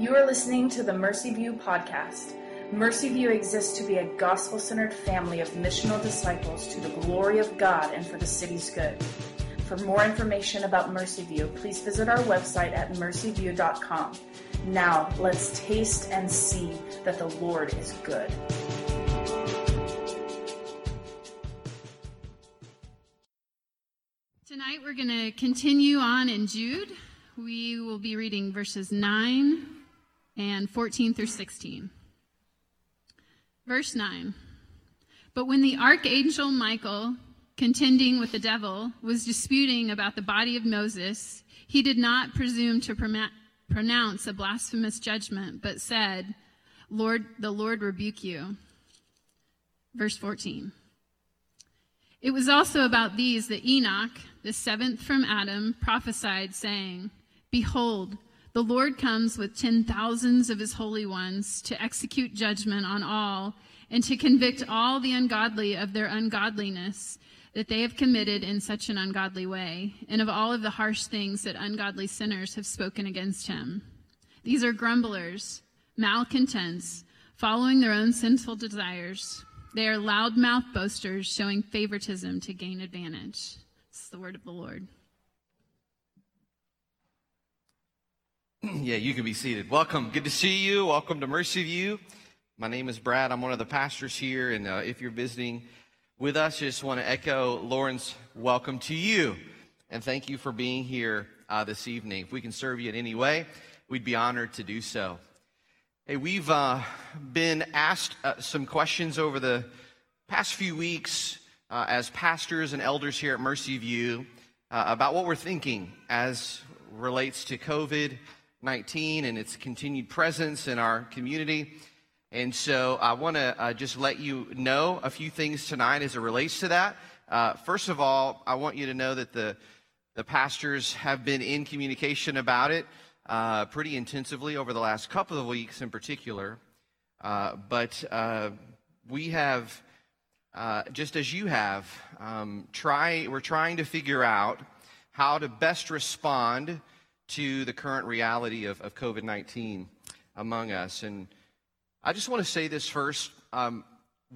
You are listening to the Mercy View podcast. Mercy View exists to be a gospel centered family of missional disciples to the glory of God and for the city's good. For more information about Mercy View, please visit our website at mercyview.com. Now, let's taste and see that the Lord is good. Tonight we're going to continue on in Jude. We will be reading verses 9 and 14 through 16. Verse 9 But when the archangel Michael, contending with the devil, was disputing about the body of Moses, he did not presume to pronounce a blasphemous judgment, but said, Lord, the Lord rebuke you. Verse 14. It was also about these that Enoch, the seventh from Adam, prophesied, saying, Behold, the Lord comes with ten thousands of his holy ones to execute judgment on all and to convict all the ungodly of their ungodliness that they have committed in such an ungodly way, and of all of the harsh things that ungodly sinners have spoken against him. These are grumblers, malcontents, following their own sinful desires. They are loud-mouthed boasters, showing favoritism to gain advantage. It's the word of the Lord. yeah, you can be seated. Welcome. Good to see you. Welcome to Mercy View. My name is Brad. I'm one of the pastors here. And uh, if you're visiting with us, I just want to echo Lauren's welcome to you. And thank you for being here uh, this evening. If we can serve you in any way, we'd be honored to do so. Hey, we've uh, been asked uh, some questions over the past few weeks uh, as pastors and elders here at Mercy View uh, about what we're thinking as relates to COVID 19 and its continued presence in our community. And so I want to uh, just let you know a few things tonight as it relates to that. Uh, first of all, I want you to know that the, the pastors have been in communication about it uh, pretty intensively over the last couple of weeks in particular. Uh, but uh, we have, uh, just as you have, um, try, we're trying to figure out how to best respond to the current reality of, of COVID 19 among us. And I just want to say this first. Um,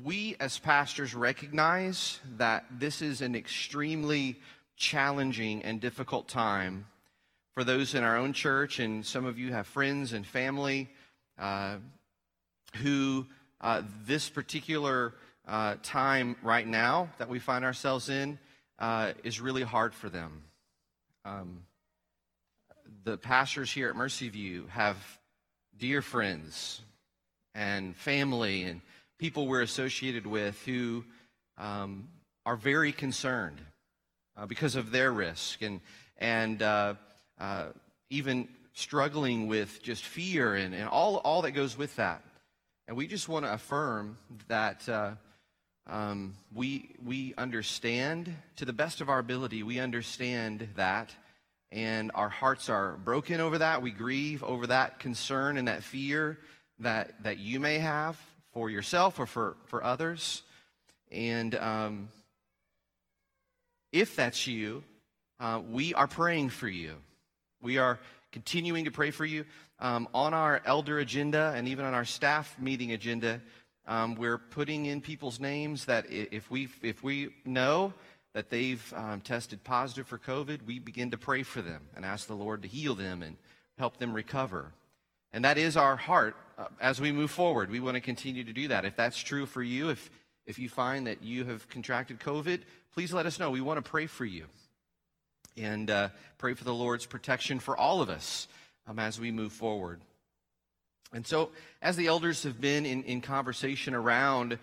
we as pastors recognize that this is an extremely challenging and difficult time for those in our own church, and some of you have friends and family uh, who uh, this particular uh, time right now that we find ourselves in uh, is really hard for them. Um, the pastors here at Mercy View have dear friends and family and people we're associated with who um, are very concerned uh, because of their risk and and uh, uh, even struggling with just fear and, and all all that goes with that. And we just want to affirm that uh, um, we we understand to the best of our ability. We understand that and our hearts are broken over that. We grieve over that concern and that fear that, that you may have for yourself or for, for others. And um, if that's you, uh, we are praying for you. We are continuing to pray for you. Um, on our elder agenda and even on our staff meeting agenda, um, we're putting in people's names that if we, if we know that they've um, tested positive for COVID, we begin to pray for them and ask the Lord to heal them and help them recover. And that is our heart uh, as we move forward. We want to continue to do that. If that's true for you, if, if you find that you have contracted COVID, please let us know. We want to pray for you and uh, pray for the Lord's protection for all of us um, as we move forward. And so, as the elders have been in, in conversation around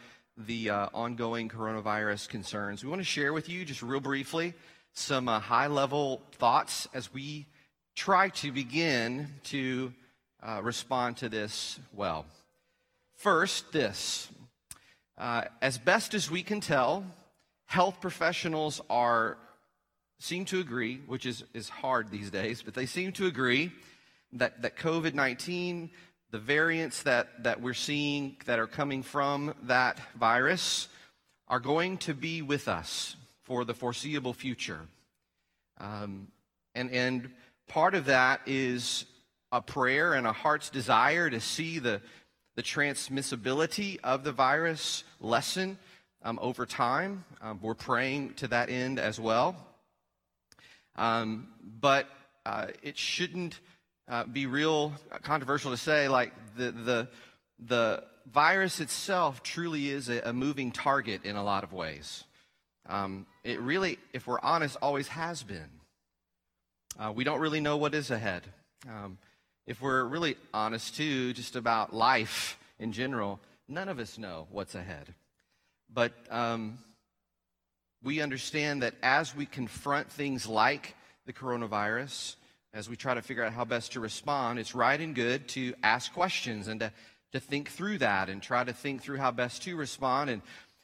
the uh, ongoing coronavirus concerns. We want to share with you, just real briefly, some uh, high level thoughts as we try to begin to uh, respond to this well. First, this. Uh, as best as we can tell, health professionals are seem to agree, which is, is hard these days, but they seem to agree that, that COVID 19 the variants that, that we're seeing that are coming from that virus are going to be with us for the foreseeable future. Um, and, and part of that is a prayer and a heart's desire to see the, the transmissibility of the virus lessen um, over time. Um, we're praying to that end as well. Um, but uh, it shouldn't uh, be real controversial to say, like, the, the, the virus itself truly is a, a moving target in a lot of ways. Um, it really, if we're honest, always has been. Uh, we don't really know what is ahead. Um, if we're really honest, too, just about life in general, none of us know what's ahead. But um, we understand that as we confront things like the coronavirus, as we try to figure out how best to respond, it's right and good to ask questions and to, to think through that and try to think through how best to respond. And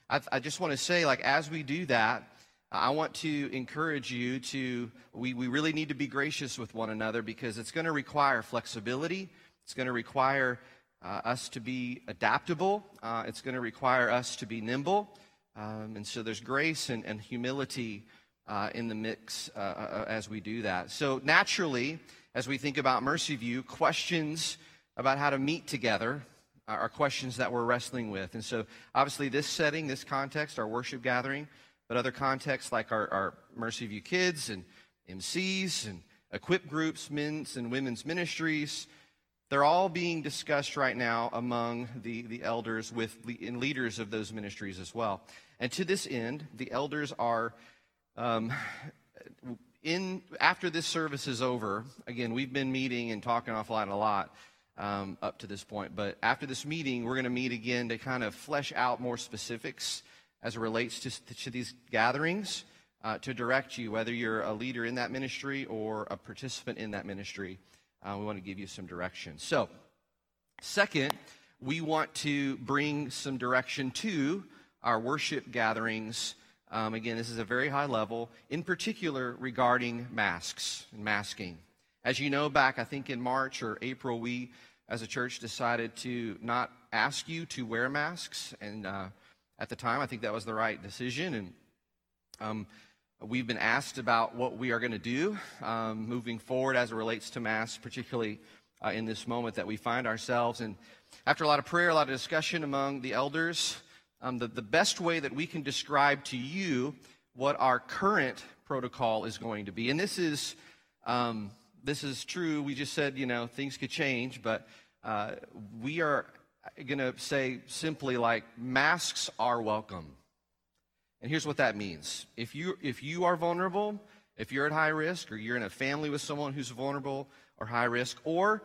I, I just want to say, like, as we do that, I want to encourage you to, we, we really need to be gracious with one another because it's going to require flexibility. It's going to require uh, us to be adaptable. Uh, it's going to require us to be nimble. Um, and so there's grace and, and humility uh, in the mix uh, uh, as we do that. So naturally, as we think about Mercy View, questions about how to meet together are questions that we're wrestling with. And so obviously this setting, this context, our worship gathering, but other contexts like our, our Mercy View kids and MCs and equip groups, men's and women's ministries, they're all being discussed right now among the, the elders with and leaders of those ministries as well. And to this end, the elders are um, in after this service is over. Again, we've been meeting and talking off lot a lot um, up to this point, but after this meeting, we're going to meet again to kind of flesh out more specifics as it relates to, to these gatherings. Uh, to direct you, whether you're a leader in that ministry or a participant in that ministry. Uh, we want to give you some direction. So, second, we want to bring some direction to our worship gatherings. Um, again, this is a very high level, in particular regarding masks and masking. As you know, back I think in March or April, we as a church decided to not ask you to wear masks. And uh, at the time, I think that was the right decision. And um, We've been asked about what we are going to do um, moving forward as it relates to masks, particularly uh, in this moment that we find ourselves. And after a lot of prayer, a lot of discussion among the elders, um, the, the best way that we can describe to you what our current protocol is going to be. And this is, um, this is true. We just said, you know, things could change, but uh, we are going to say simply like masks are welcome. And here's what that means. If you, if you are vulnerable, if you're at high risk, or you're in a family with someone who's vulnerable or high risk, or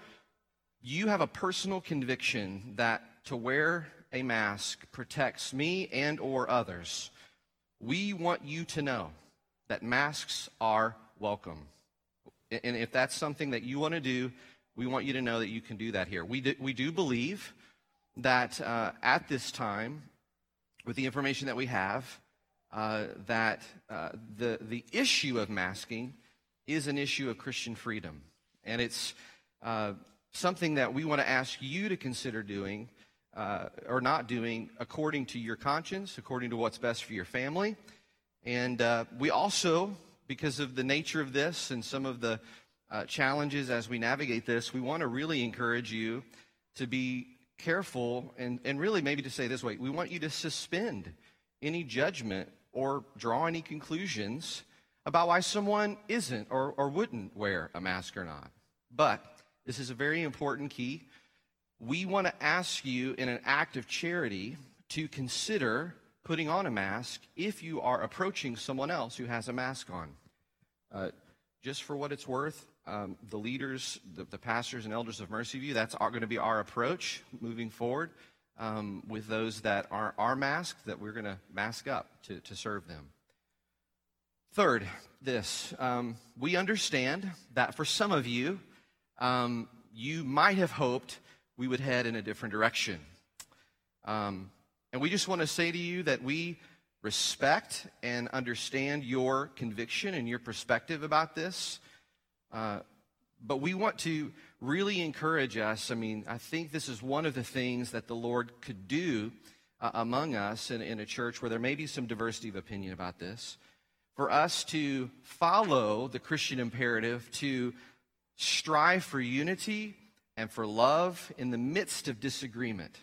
you have a personal conviction that to wear a mask protects me and or others, we want you to know that masks are welcome. And if that's something that you want to do, we want you to know that you can do that here. We do, we do believe that uh, at this time, with the information that we have, uh, that uh, the, the issue of masking is an issue of Christian freedom. And it's uh, something that we want to ask you to consider doing uh, or not doing according to your conscience, according to what's best for your family. And uh, we also, because of the nature of this and some of the uh, challenges as we navigate this, we want to really encourage you to be careful and, and really maybe to say this way we want you to suspend any judgment or draw any conclusions about why someone isn't or, or wouldn't wear a mask or not. But this is a very important key. We want to ask you, in an act of charity, to consider putting on a mask if you are approaching someone else who has a mask on. Uh, just for what it's worth, um, the leaders, the, the, pastors and elders of Mercy View, that's going to be our approach moving forward um, with those that are, masked, that we're going to mask up to, to serve them. Third, this um, we understand that for some of you, um, you might have hoped we would head in a different direction. Um, and we just want to say to you that we respect and understand your conviction and your perspective about this. Uh, but we want to really encourage us. I mean, I think this is one of the things that the Lord could do uh, among us in, in a church where there may be some diversity of opinion about this. For us to follow the Christian imperative to strive for unity and for love in the midst of disagreement.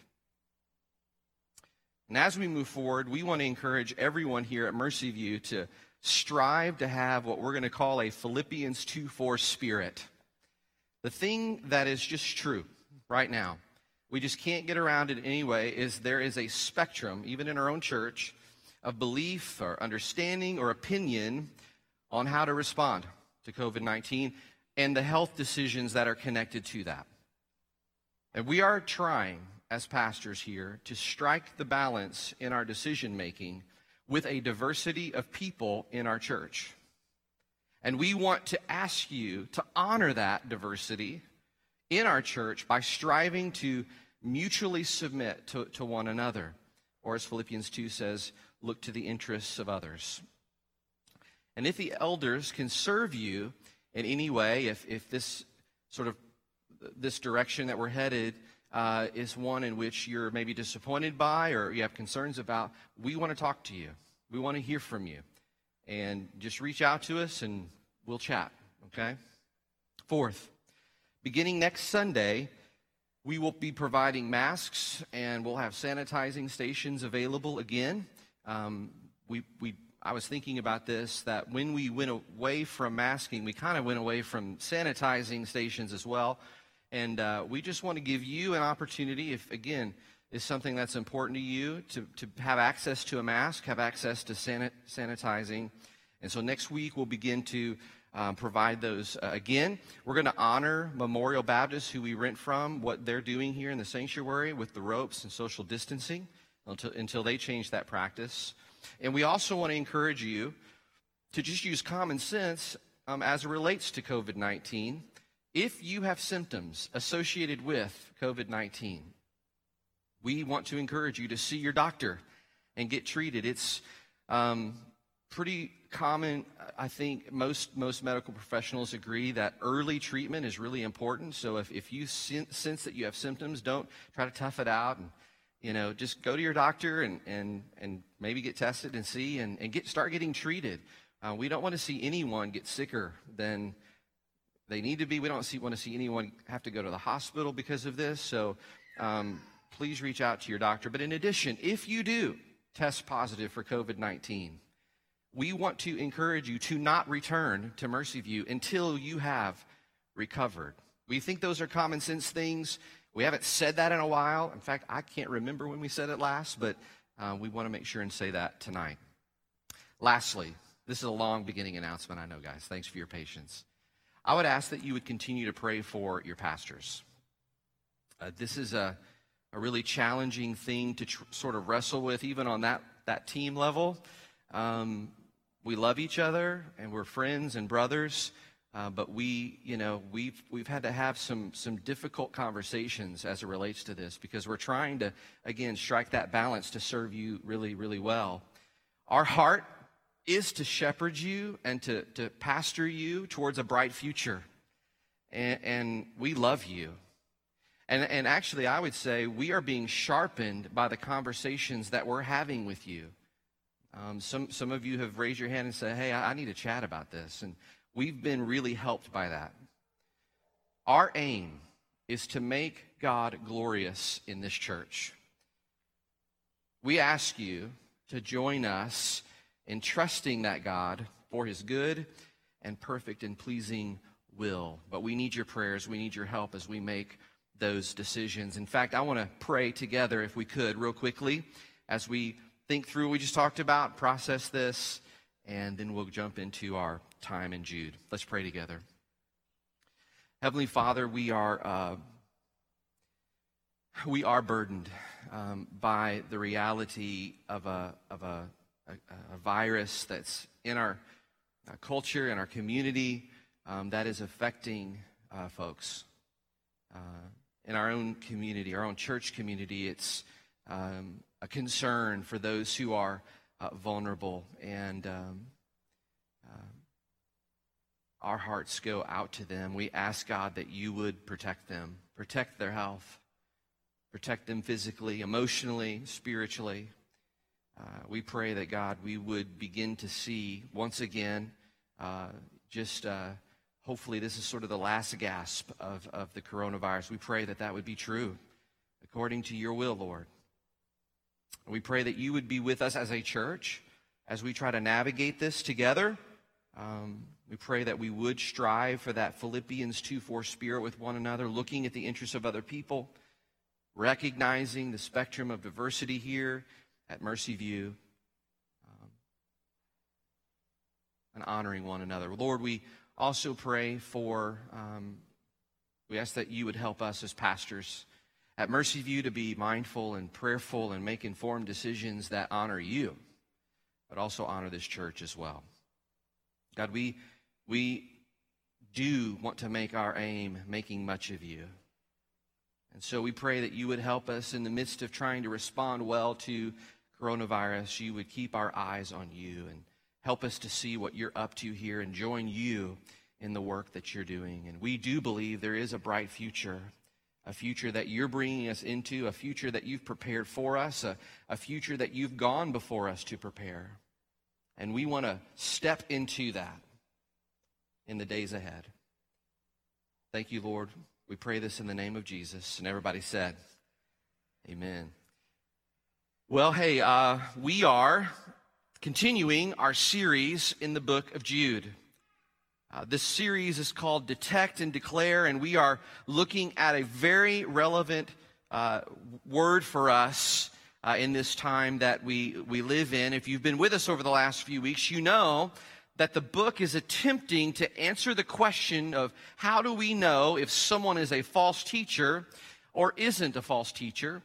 And as we move forward, we want to encourage everyone here at Mercy View to strive to have what we're going to call a Philippians 2 4 spirit. The thing that is just true right now, we just can't get around it anyway, is there is a spectrum, even in our own church, of belief or understanding or opinion on how to respond to COVID 19 and the health decisions that are connected to that. And we are trying, as pastors here, to strike the balance in our decision making with a diversity of people in our church. And we want to ask you to honor that diversity in our church by striving to mutually submit to, to one another. Or as Philippians 2 says, look to the interests of others. And if the elders can serve you in any way, if, if this sort of this direction that we're headed uh, is one in which you're maybe disappointed by or you have concerns about, we want to talk to you. We want to hear from you. And just reach out to us and we'll chat, okay? Fourth, beginning next Sunday, we will be providing masks and we'll have sanitizing stations available again. Um, we, we, I was thinking about this that when we went away from masking, we kind of went away from sanitizing stations as well. And uh, we just want to give you an opportunity, if again, is something that's important to you, to, to have access to a mask, have access to sanit- sanitizing. And so next week we'll begin to um, provide those uh, again. We're going to honor Memorial Baptist, who we rent from, what they're doing here in the sanctuary with the ropes and social distancing until, until they change that practice. And we also want to encourage you to just use common sense um, as it relates to COVID 19 if you have symptoms associated with COVID 19, we want to encourage you to see your doctor and get treated. It's um, pretty common. I think most, most medical professionals agree that early treatment is really important. So if, if you sense that you have symptoms, don't try to tough it out and you know, just go to your doctor and, and, and maybe get tested and see and, and get, start getting treated. Uh, we don't want to see anyone get sicker than they need to be. We don't see, want to see anyone have to go to the hospital because of this. So um, please reach out to your doctor. But in addition, if you do test positive for COVID 19, we want to encourage you to not return to Mercy View until you have recovered. We think those are common sense things. We haven't said that in a while. In fact, I can't remember when we said it last, but uh, we want to make sure and say that tonight. Lastly, this is a long beginning announcement, I know, guys. Thanks for your patience. I would ask that you would continue to pray for your pastors. Uh, this is a, a really challenging thing to tr- sort of wrestle with, even on that, that team level. Um, we love each other and we're friends and brothers, uh, but we, you know, we've, we've had to have some, some difficult conversations as it relates to this because we're trying to, again, strike that balance to serve you really, really well. Our heart is to shepherd you and to, to pastor you towards a bright future. And, and we love you. And, and actually, I would say we are being sharpened by the conversations that we're having with you. Um, some, some of you have raised your hand and said, Hey, I, I need to chat about this. And we've been really helped by that. Our aim is to make God glorious in this church. We ask you to join us in trusting that God for his good and perfect and pleasing will. But we need your prayers. We need your help as we make those decisions. In fact, I want to pray together, if we could, real quickly, as we think through what we just talked about, process this, and then we'll jump into our time in Jude. Let's pray together. Heavenly Father, we are. Uh, we are burdened um, by the reality of a, of a a, a virus that's in our, our, culture, in our community, um, that is affecting uh, folks. Uh, in our own community, our own church community, it's um, a concern for those who are uh, vulnerable. And um, uh, our hearts go out to them. We ask God that you would protect them, protect their health, protect them physically, emotionally, spiritually. Uh, we pray that God, we would begin to see once again uh, just uh, hopefully this is sort of the last gasp of, of the coronavirus. We pray that that would be true according to your will, Lord. We pray that you would be with us as a church as we try to navigate this together. Um, we pray that we would strive for that Philippians 2 4 spirit with one another, looking at the interests of other people, recognizing the spectrum of diversity here at Mercy View, um, and honoring one another. Lord, we also pray for, um, we ask that you would help us as pastors at Mercy View to be mindful and prayerful and make informed decisions that honor you, but also honor this church as well. God, we, we do want to make our aim making much of you. And so we pray that you would help us in the midst of trying to respond well to coronavirus. You would keep our eyes on you and help us to see what you're up to here and join you in the work that you're doing. And we do believe there is a bright future a future that you're bringing us into, a future that you've prepared for us, a, a future that you've gone before us to prepare. And we want to step into that in the days ahead. Thank you, Lord. We pray this in the name of Jesus. And everybody said, Amen. Well, hey, uh, we are continuing our series in the book of Jude. Uh, this series is called Detect and Declare, and we are looking at a very relevant uh, word for us uh, in this time that we, we live in. If you've been with us over the last few weeks, you know that the book is attempting to answer the question of how do we know if someone is a false teacher or isn't a false teacher?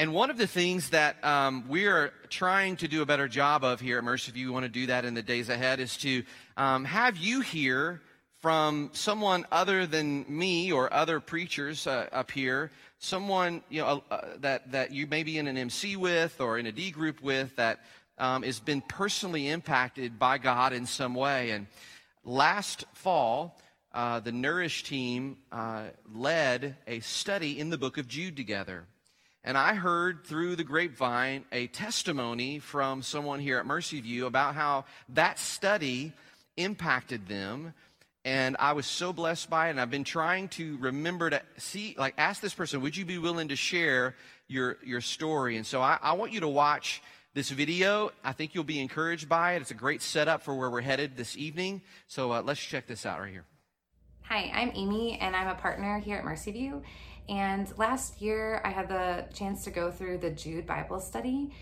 And one of the things that um, we are trying to do a better job of here at Mercy View, we want to do that in the days ahead, is to um, have you hear from someone other than me or other preachers uh, up here, someone you know uh, that that you may be in an MC with or in a D group with that um, has been personally impacted by God in some way. And last fall, uh, the Nourish team uh, led a study in the book of Jude together. And I heard through the grapevine a testimony from someone here at Mercy View about how that study impacted them. And I was so blessed by it. And I've been trying to remember to see, like, ask this person, would you be willing to share your, your story? And so I, I want you to watch this video. I think you'll be encouraged by it. It's a great setup for where we're headed this evening. So uh, let's check this out right here. Hi, I'm Amy, and I'm a partner here at Mercy View. And last year, I had the chance to go through the Jude Bible study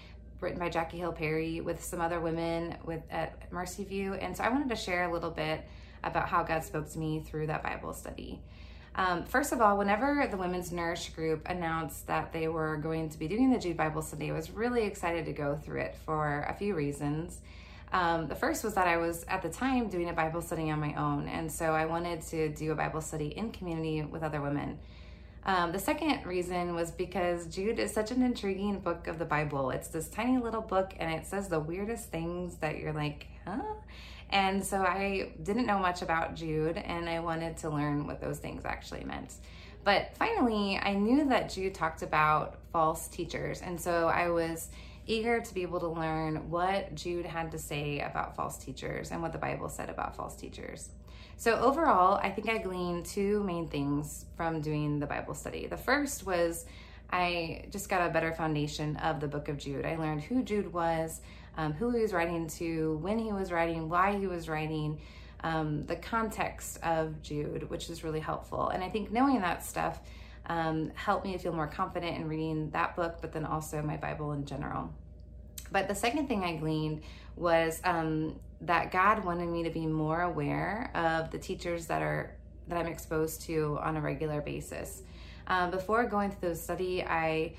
written by Jackie Hill Perry with some other women with at Mercy View. And so I wanted to share a little bit about how God spoke to me through that Bible study. Um, first of all, whenever the Women's Nourish group announced that they were going to be doing the Jude Bible study, I was really excited to go through it for a few reasons. Um, the first was that I was at the time doing a Bible study on my own, and so I wanted to do a Bible study in community with other women. Um, the second reason was because Jude is such an intriguing book of the Bible. It's this tiny little book and it says the weirdest things that you're like, huh? And so I didn't know much about Jude and I wanted to learn what those things actually meant. But finally, I knew that Jude talked about false teachers. And so I was eager to be able to learn what Jude had to say about false teachers and what the Bible said about false teachers. So, overall, I think I gleaned two main things from doing the Bible study. The first was I just got a better foundation of the book of Jude. I learned who Jude was, um, who he was writing to, when he was writing, why he was writing, um, the context of Jude, which is really helpful. And I think knowing that stuff um, helped me to feel more confident in reading that book, but then also my Bible in general. But the second thing I gleaned was um, that God wanted me to be more aware of the teachers that are that I'm exposed to on a regular basis. Um, before going through the study, I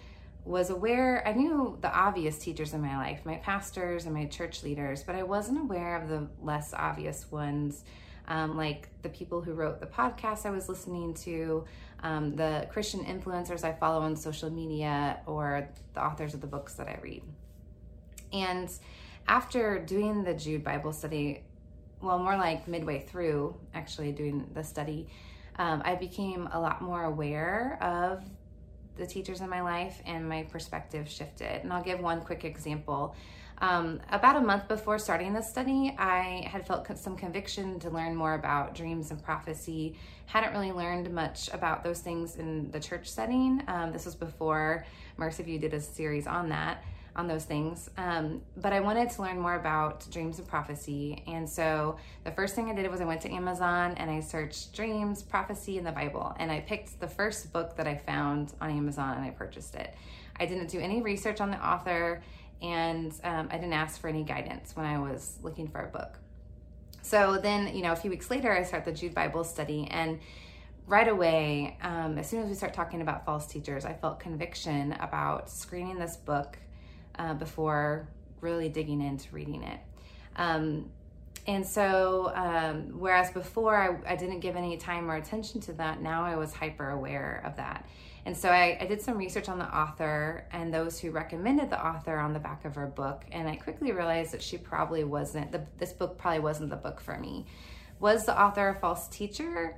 was aware, I knew the obvious teachers in my life, my pastors and my church leaders, but I wasn't aware of the less obvious ones, um, like the people who wrote the podcast I was listening to, um, the Christian influencers I follow on social media, or the authors of the books that I read. And after doing the Jude Bible study, well, more like midway through actually doing the study, um, I became a lot more aware of the teachers in my life and my perspective shifted. And I'll give one quick example. Um, about a month before starting this study, I had felt some conviction to learn more about dreams and prophecy. Hadn't really learned much about those things in the church setting. Um, this was before Mercy View did a series on that, on those things. Um, but I wanted to learn more about dreams and prophecy. And so the first thing I did was I went to Amazon and I searched dreams, prophecy, in the Bible. And I picked the first book that I found on Amazon and I purchased it. I didn't do any research on the author and um, I didn't ask for any guidance when I was looking for a book. So then, you know, a few weeks later, I start the Jude Bible study, and right away, um, as soon as we start talking about false teachers, I felt conviction about screening this book uh, before really digging into reading it. Um, and so, um, whereas before I, I, didn't give any time or attention to that, now I was hyper aware of that. And so I, I, did some research on the author and those who recommended the author on the back of her book. And I quickly realized that she probably wasn't, the, this book probably wasn't the book for me. Was the author a false teacher?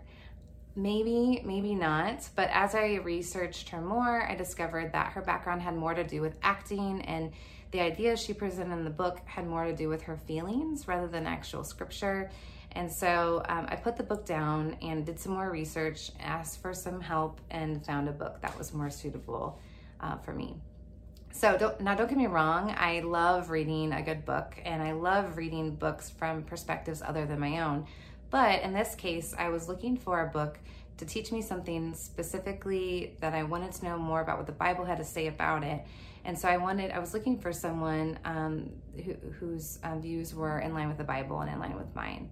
Maybe, maybe not. But as I researched her more, I discovered that her background had more to do with acting and the ideas she presented in the book had more to do with her feelings rather than actual scripture. And so um, I put the book down and did some more research, asked for some help, and found a book that was more suitable uh, for me. So don't, now, don't get me wrong. I love reading a good book, and I love reading books from perspectives other than my own. But in this case, I was looking for a book to teach me something specifically that I wanted to know more about what the Bible had to say about it. And so I wanted, I was looking for someone um, who, whose um, views were in line with the Bible and in line with mine.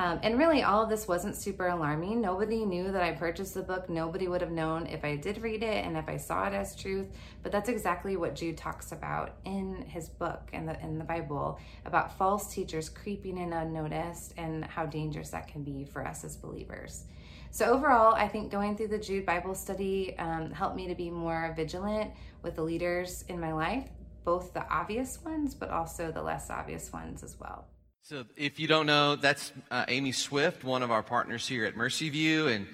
Um, and really, all of this wasn't super alarming. Nobody knew that I purchased the book. Nobody would have known if I did read it and if I saw it as truth. But that's exactly what Jude talks about in his book in the in the Bible about false teachers creeping in unnoticed and how dangerous that can be for us as believers. So overall, I think going through the Jude Bible study um, helped me to be more vigilant with the leaders in my life, both the obvious ones, but also the less obvious ones as well. So, if you don't know, that's uh, Amy Swift, one of our partners here at Mercy View, and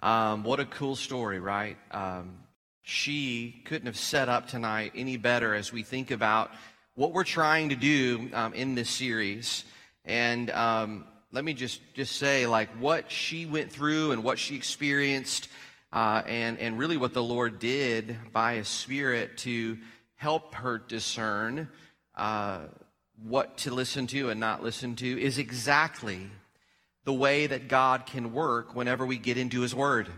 um, what a cool story, right? Um, she couldn't have set up tonight any better as we think about what we're trying to do um, in this series. And um, let me just just say, like, what she went through and what she experienced, uh, and and really what the Lord did by His Spirit to help her discern. Uh, what to listen to and not listen to is exactly the way that God can work whenever we get into His Word.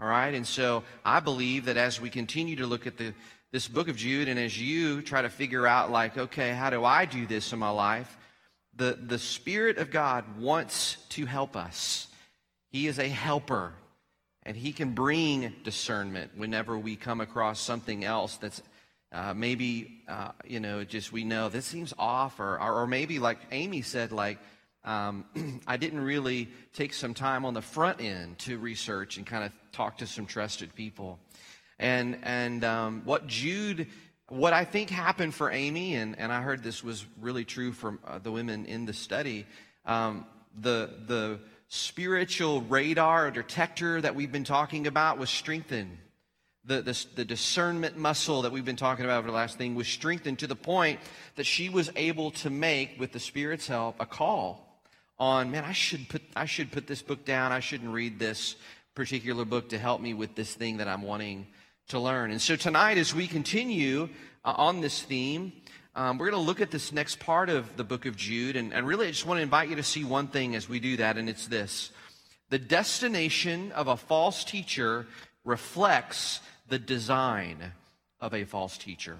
All right? And so I believe that as we continue to look at the, this book of Jude and as you try to figure out, like, okay, how do I do this in my life? The, the Spirit of God wants to help us. He is a helper, and He can bring discernment whenever we come across something else that's uh, maybe, uh, you know, just we know this seems off, or, or, or maybe like Amy said, like, um, I didn't really take some time on the front end to research and kind of talk to some trusted people. And, and um, what Jude, what I think happened for Amy, and, and I heard this was really true for uh, the women in the study, um, the, the spiritual radar or detector that we've been talking about was strengthened the, the, the, discernment muscle that we've been talking about over the last thing was strengthened to the point that she was able to make, with the Spirit's help, a call on, man, I should put, I should put this book down. I shouldn't read this particular book to help me with this thing that I'm wanting to learn. And so tonight, as we continue uh, on this theme, um, we're going to look at this next part of the book of Jude. And, and really, I just want to invite you to see one thing as we do that, and it's this. The destination of a false teacher reflects the design of a false teacher.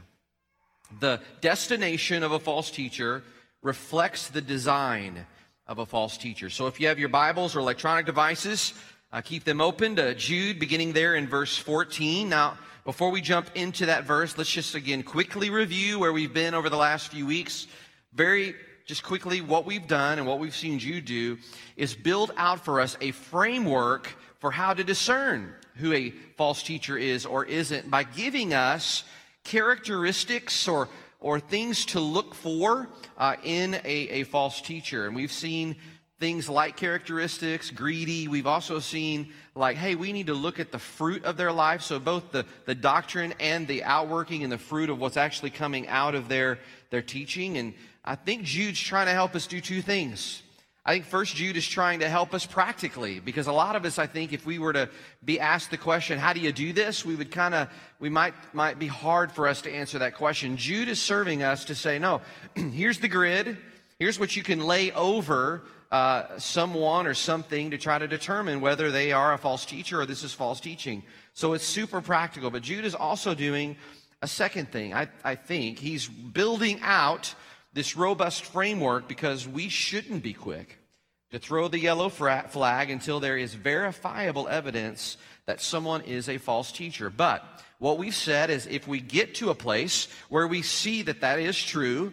The destination of a false teacher reflects the design of a false teacher. So if you have your Bibles or electronic devices, uh, keep them open to Jude, beginning there in verse 14. Now, before we jump into that verse, let's just again quickly review where we've been over the last few weeks. Very just quickly, what we've done and what we've seen Jude do is build out for us a framework for how to discern who a false teacher is or isn't by giving us characteristics or, or things to look for uh, in a, a false teacher. And we've seen things like characteristics, greedy. We've also seen like, hey, we need to look at the fruit of their life. So both the, the doctrine and the outworking and the fruit of what's actually coming out of their, their teaching. And I think Jude's trying to help us do two things. I think first Jude is trying to help us practically because a lot of us, I think, if we were to be asked the question, how do you do this? We would kind of, we might, might be hard for us to answer that question. Jude is serving us to say, no, here's the grid. Here's what you can lay over uh, someone or something to try to determine whether they are a false teacher or this is false teaching. So it's super practical. But Jude is also doing a second thing. I, I think he's building out this robust framework because we shouldn't be quick to throw the yellow flag until there is verifiable evidence that someone is a false teacher. But what we've said is if we get to a place where we see that that is true,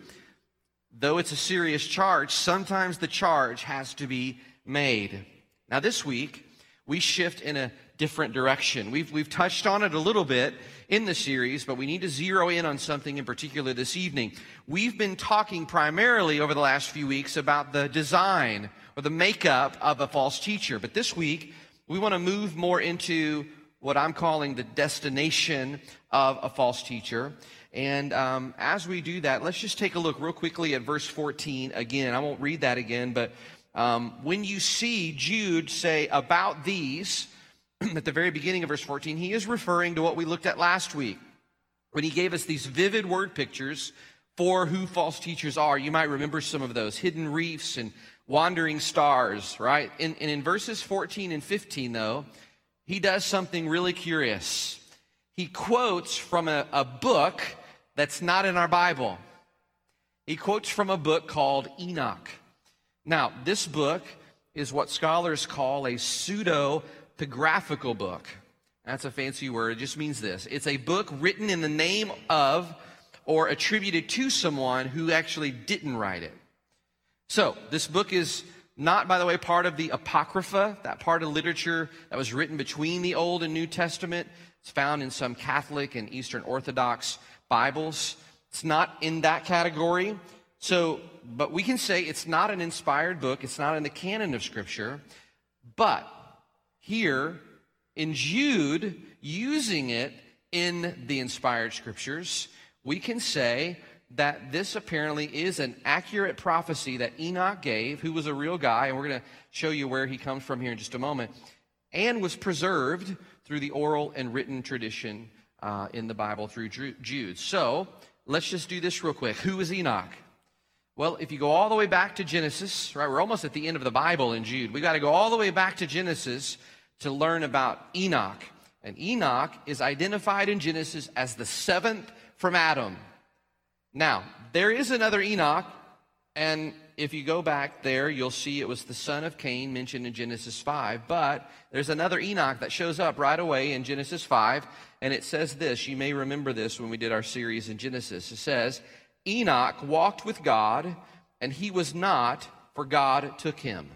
though it's a serious charge, sometimes the charge has to be made. Now, this week, we shift in a different direction. We've, we've touched on it a little bit in the series, but we need to zero in on something in particular this evening. We've been talking primarily over the last few weeks about the design or the makeup of a false teacher. But this week, we want to move more into what I'm calling the destination of a false teacher. And um, as we do that, let's just take a look real quickly at verse 14 again. I won't read that again, but um, when you see Jude say about these at the very beginning of verse 14, he is referring to what we looked at last week when he gave us these vivid word pictures for who false teachers are. You might remember some of those hidden reefs and wandering stars, right? And, and in verses 14 and 15, though, he does something really curious. He quotes from a, a book that's not in our Bible. He quotes from a book called Enoch. Now, this book is what scholars call a pseudo epigraphical book. That's a fancy word. It just means this it's a book written in the name of or attributed to someone who actually didn't write it. So, this book is not, by the way, part of the Apocrypha, that part of literature that was written between the Old and New Testament. It's found in some Catholic and Eastern Orthodox Bibles. It's not in that category. So, but we can say it's not an inspired book. It's not in the canon of Scripture. But here in Jude, using it in the inspired Scriptures, we can say that this apparently is an accurate prophecy that Enoch gave, who was a real guy, and we're going to show you where he comes from here in just a moment, and was preserved through the oral and written tradition uh, in the Bible through Jude. So let's just do this real quick. Who is Enoch? Well, if you go all the way back to Genesis, right, we're almost at the end of the Bible in Jude. We've got to go all the way back to Genesis to learn about Enoch. And Enoch is identified in Genesis as the seventh from Adam. Now, there is another Enoch, and if you go back there, you'll see it was the son of Cain mentioned in Genesis 5. But there's another Enoch that shows up right away in Genesis 5, and it says this. You may remember this when we did our series in Genesis. It says, Enoch walked with God, and he was not, for God took him.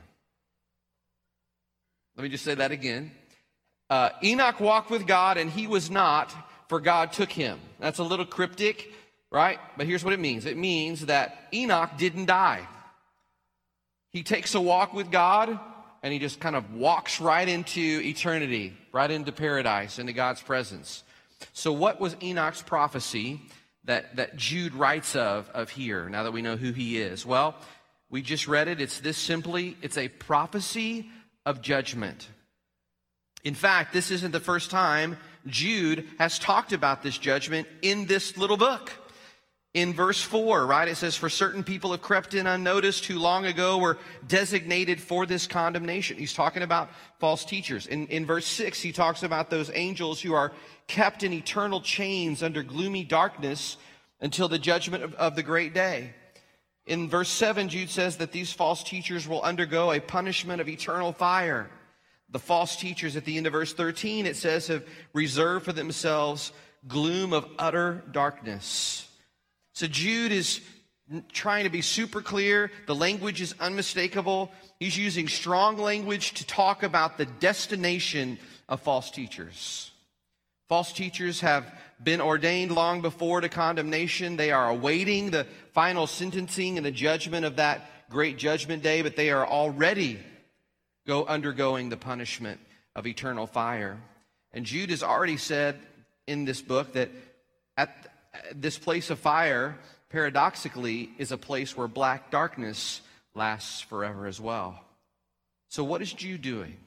Let me just say that again. Uh, Enoch walked with God, and he was not, for God took him. That's a little cryptic right? But here's what it means it means that Enoch didn't die. He takes a walk with God and he just kind of walks right into eternity, right into paradise, into God's presence. So, what was Enoch's prophecy that, that Jude writes of, of here, now that we know who he is? Well, we just read it. It's this simply it's a prophecy of judgment. In fact, this isn't the first time Jude has talked about this judgment in this little book in verse 4, right? It says, For certain people have crept in unnoticed who long ago were designated for this condemnation. He's talking about false teachers. In, in verse 6, he talks about those angels who are kept in eternal chains under gloomy darkness until the judgment of, of the great day. In verse 7, Jude says that these false teachers will undergo a punishment of eternal fire. The false teachers at the end of verse 13, it says, have reserved for themselves gloom of utter darkness. So Jude is trying to be super clear. The language is unmistakable. He's using strong language to talk about the destination of false teachers. False teachers have been ordained long before to condemnation. They are awaiting the final sentencing and the judgment of that great judgment day, but they are already go undergoing the punishment of eternal fire. And Jude has already said in this book that at this place of fire, paradoxically, is a place where black darkness lasts forever as well. So, what is Jude doing?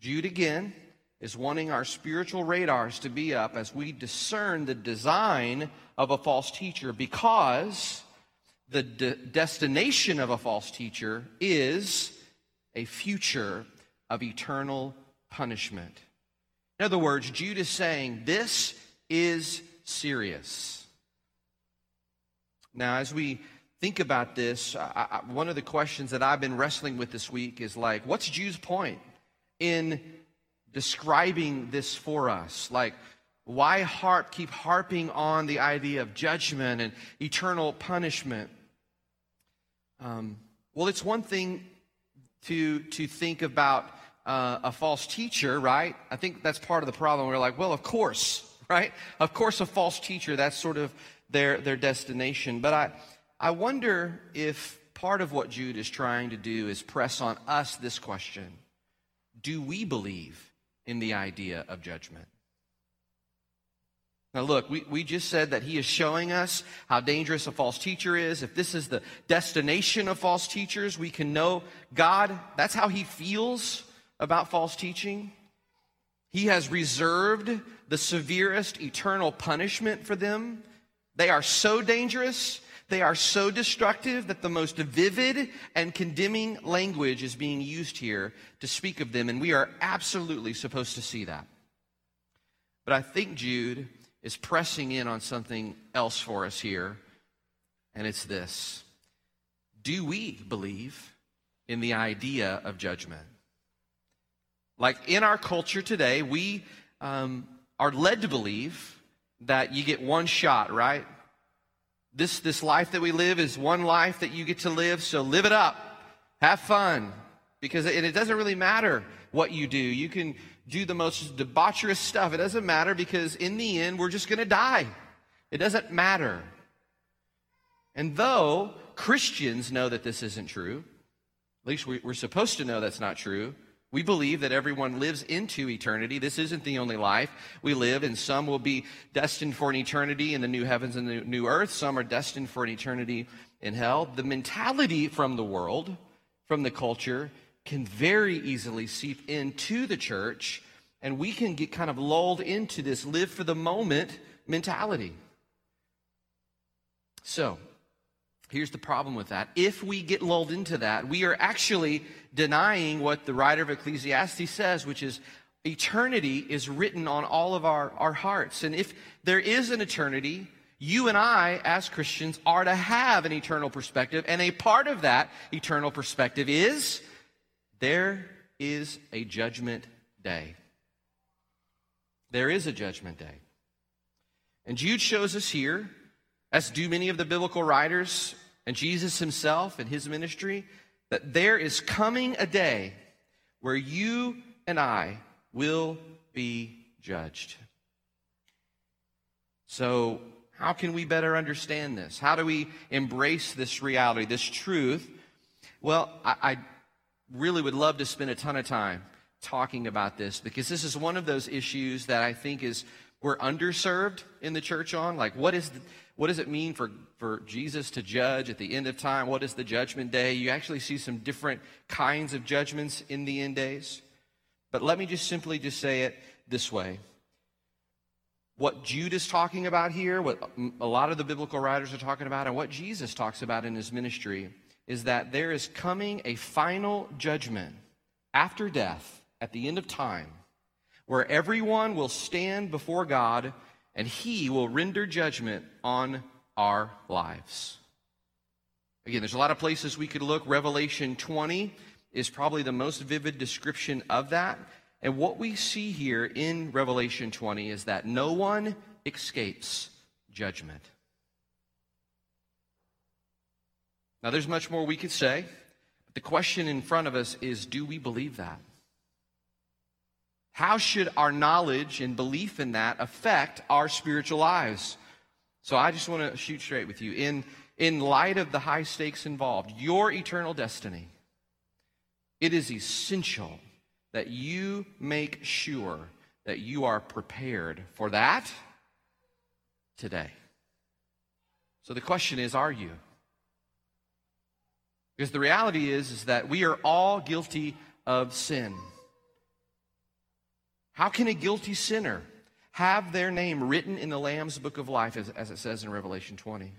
Jude, again, is wanting our spiritual radars to be up as we discern the design of a false teacher because the de- destination of a false teacher is a future of eternal punishment. In other words, Jude is saying this is serious. Now, as we think about this, I, I, one of the questions that I've been wrestling with this week is like, what's Jude's point in describing this for us? Like, why harp, keep harping on the idea of judgment and eternal punishment? Um, well, it's one thing to, to think about uh, a false teacher, right? I think that's part of the problem. We're like, well, of course, right? Of course, a false teacher, that's sort of their, their destination. But I, I wonder if part of what Jude is trying to do is press on us this question Do we believe in the idea of judgment? Now, look, we, we just said that he is showing us how dangerous a false teacher is. If this is the destination of false teachers, we can know God, that's how he feels about false teaching. He has reserved the severest eternal punishment for them. They are so dangerous, they are so destructive that the most vivid and condemning language is being used here to speak of them, and we are absolutely supposed to see that. But I think Jude is pressing in on something else for us here, and it's this Do we believe in the idea of judgment? Like in our culture today, we um, are led to believe that you get one shot, right? This, this life that we live is one life that you get to live, so live it up. Have fun. Because it, it doesn't really matter what you do. You can do the most debaucherous stuff. It doesn't matter because in the end, we're just going to die. It doesn't matter. And though Christians know that this isn't true, at least we, are supposed to know that's not true, we believe that everyone lives into eternity. This isn't the only life we live, and some will be destined for an eternity in the new heavens and the new earth. Some are destined for an eternity in hell. The mentality from the world, from the culture, can very easily seep into the church, and we can get kind of lulled into this live for the moment mentality. So, Here's the problem with that. If we get lulled into that, we are actually denying what the writer of Ecclesiastes says, which is eternity is written on all of our, our hearts. And if there is an eternity, you and I, as Christians, are to have an eternal perspective. And a part of that eternal perspective is there is a judgment day. There is a judgment day. And Jude shows us here, as do many of the biblical writers, and Jesus himself and his ministry that there is coming a day where you and I will be judged. So, how can we better understand this? How do we embrace this reality, this truth? Well, I, I really would love to spend a ton of time talking about this because this is one of those issues that I think is we're underserved in the church on. Like, what is the, what does it mean for, for Jesus to judge at the end of time? What is the judgment day? You actually see some different kinds of judgments in the end days. But let me just simply just say it this way. What Jude is talking about here, what a lot of the biblical writers are talking about, and what Jesus talks about in his ministry is that there is coming a final judgment after death at the end of time where everyone will stand before God and he will render judgment on our lives. Again, there's a lot of places we could look. Revelation 20 is probably the most vivid description of that. And what we see here in Revelation 20 is that no one escapes judgment. Now, there's much more we could say, but the question in front of us is do we believe that? How should our knowledge and belief in that affect our spiritual lives? So I just want to shoot straight with you. In in light of the high stakes involved, your eternal destiny, it is essential that you make sure that you are prepared for that today. So the question is are you? Because the reality is, is that we are all guilty of sin. How can a guilty sinner have their name written in the Lamb's book of life, as, as it says in Revelation 20?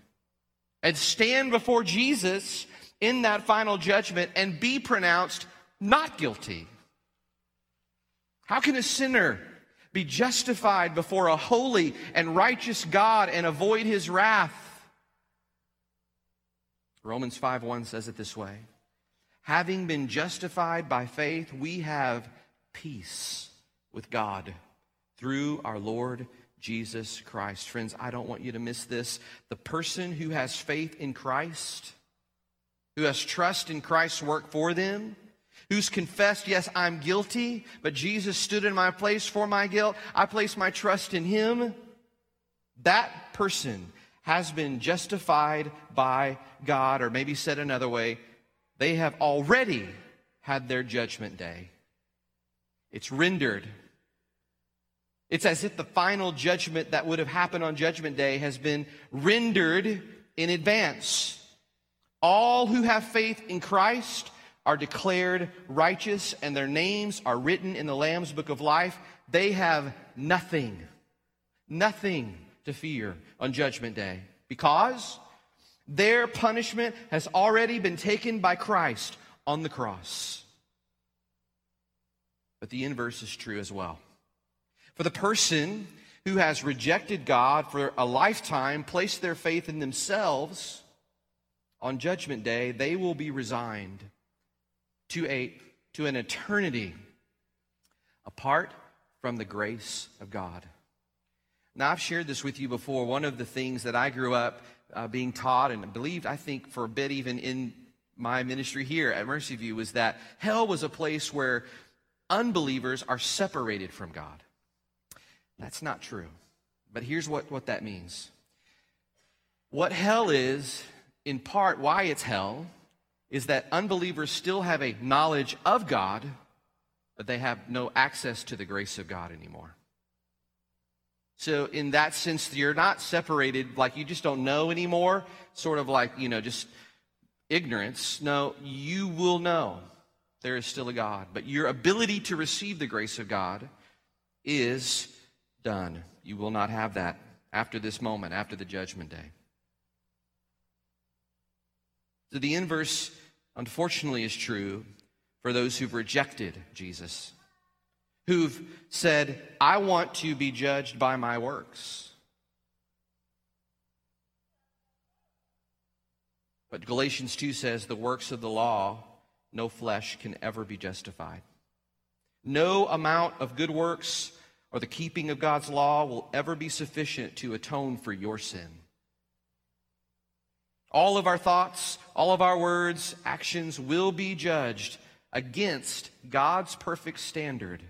And stand before Jesus in that final judgment and be pronounced not guilty? How can a sinner be justified before a holy and righteous God and avoid his wrath? Romans 5:1 says it this way. Having been justified by faith, we have peace with God through our Lord Jesus Christ. Friends, I don't want you to miss this. The person who has faith in Christ, who has trust in Christ's work for them, who's confessed, yes, I'm guilty, but Jesus stood in my place for my guilt. I place my trust in him. That person has been justified by God, or maybe said another way, they have already had their judgment day. It's rendered. It's as if the final judgment that would have happened on Judgment Day has been rendered in advance. All who have faith in Christ are declared righteous, and their names are written in the Lamb's book of life. They have nothing, nothing to fear on Judgment Day because their punishment has already been taken by Christ on the cross. But the inverse is true as well. For the person who has rejected God for a lifetime, placed their faith in themselves, on Judgment Day, they will be resigned to, a, to an eternity apart from the grace of God. Now, I've shared this with you before. One of the things that I grew up uh, being taught and believed, I think, for a bit even in my ministry here at Mercy View, was that hell was a place where unbelievers are separated from God. That's not true. But here's what, what that means. What hell is, in part, why it's hell, is that unbelievers still have a knowledge of God, but they have no access to the grace of God anymore. So, in that sense, you're not separated like you just don't know anymore, sort of like, you know, just ignorance. No, you will know there is still a God, but your ability to receive the grace of God is done. You will not have that after this moment, after the judgment day. So, the inverse, unfortunately, is true for those who've rejected Jesus who've said, I want to be judged by my works. But Galatians 2 says, the works of the law, no flesh can ever be justified. No amount of good works or the keeping of God's law will ever be sufficient to atone for your sin. All of our thoughts, all of our words, actions will be judged against God's perfect standard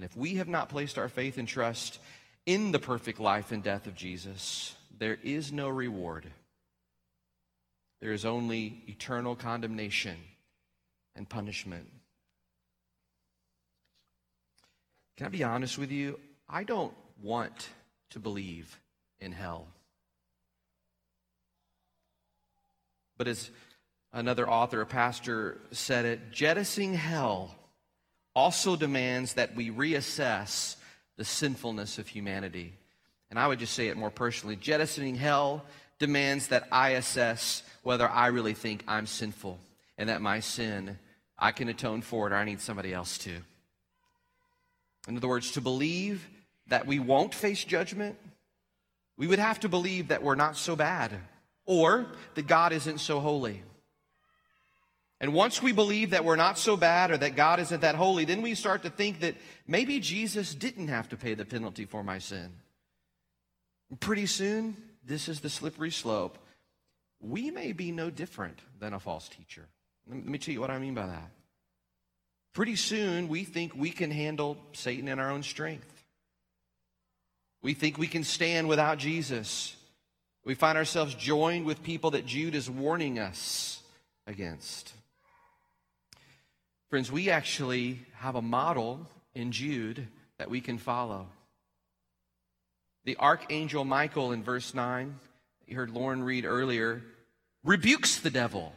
and if we have not placed our faith and trust in the perfect life and death of Jesus, there is no reward. There is only eternal condemnation and punishment. Can I be honest with you? I don't want to believe in hell. But as another author, a pastor, said it, jettisoning hell also demands that we reassess the sinfulness of humanity. And I would just say it more personally jettisoning hell demands that I assess whether I really think I'm sinful and that my sin, I can atone for it or I need somebody else to. In other words, to believe that we won't face judgment, we would have to believe that we're not so bad or that God isn't so holy. And once we believe that we're not so bad or that God isn't that holy, then we start to think that maybe Jesus didn't have to pay the penalty for my sin. pretty soon, this is the slippery slope. We may be no different than a false teacher. Let me tell you what I mean by that. Pretty soon, we think we can handle Satan in our own strength. We think we can stand without Jesus. We find ourselves joined with people that Jude is warning us against. Friends, we actually have a model in Jude that we can follow. The archangel Michael in verse 9, you heard Lauren read earlier, rebukes the devil.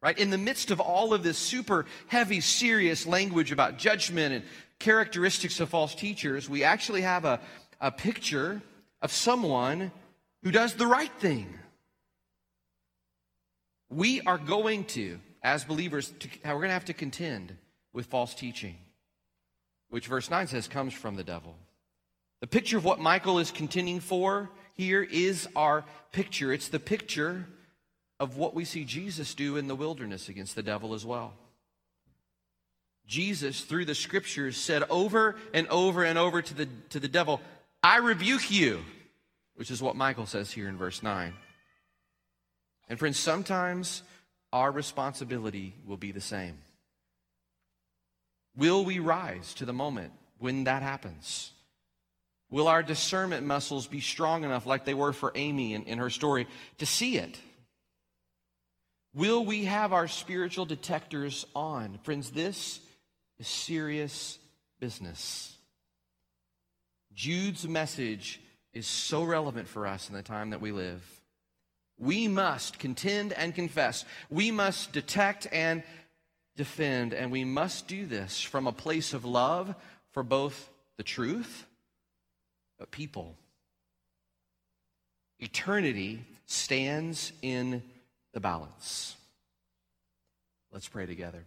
Right? In the midst of all of this super heavy, serious language about judgment and characteristics of false teachers, we actually have a, a picture of someone who does the right thing. We are going to, as believers, to, we're going to have to contend with false teaching, which verse 9 says comes from the devil. The picture of what Michael is contending for here is our picture. It's the picture of what we see Jesus do in the wilderness against the devil as well. Jesus, through the scriptures, said over and over and over to the, to the devil, I rebuke you, which is what Michael says here in verse 9. And friends, sometimes our responsibility will be the same. Will we rise to the moment when that happens? Will our discernment muscles be strong enough, like they were for Amy in, in her story, to see it? Will we have our spiritual detectors on? Friends, this is serious business. Jude's message is so relevant for us in the time that we live. We must contend and confess. We must detect and defend, and we must do this from a place of love for both the truth but people. Eternity stands in the balance. Let's pray together.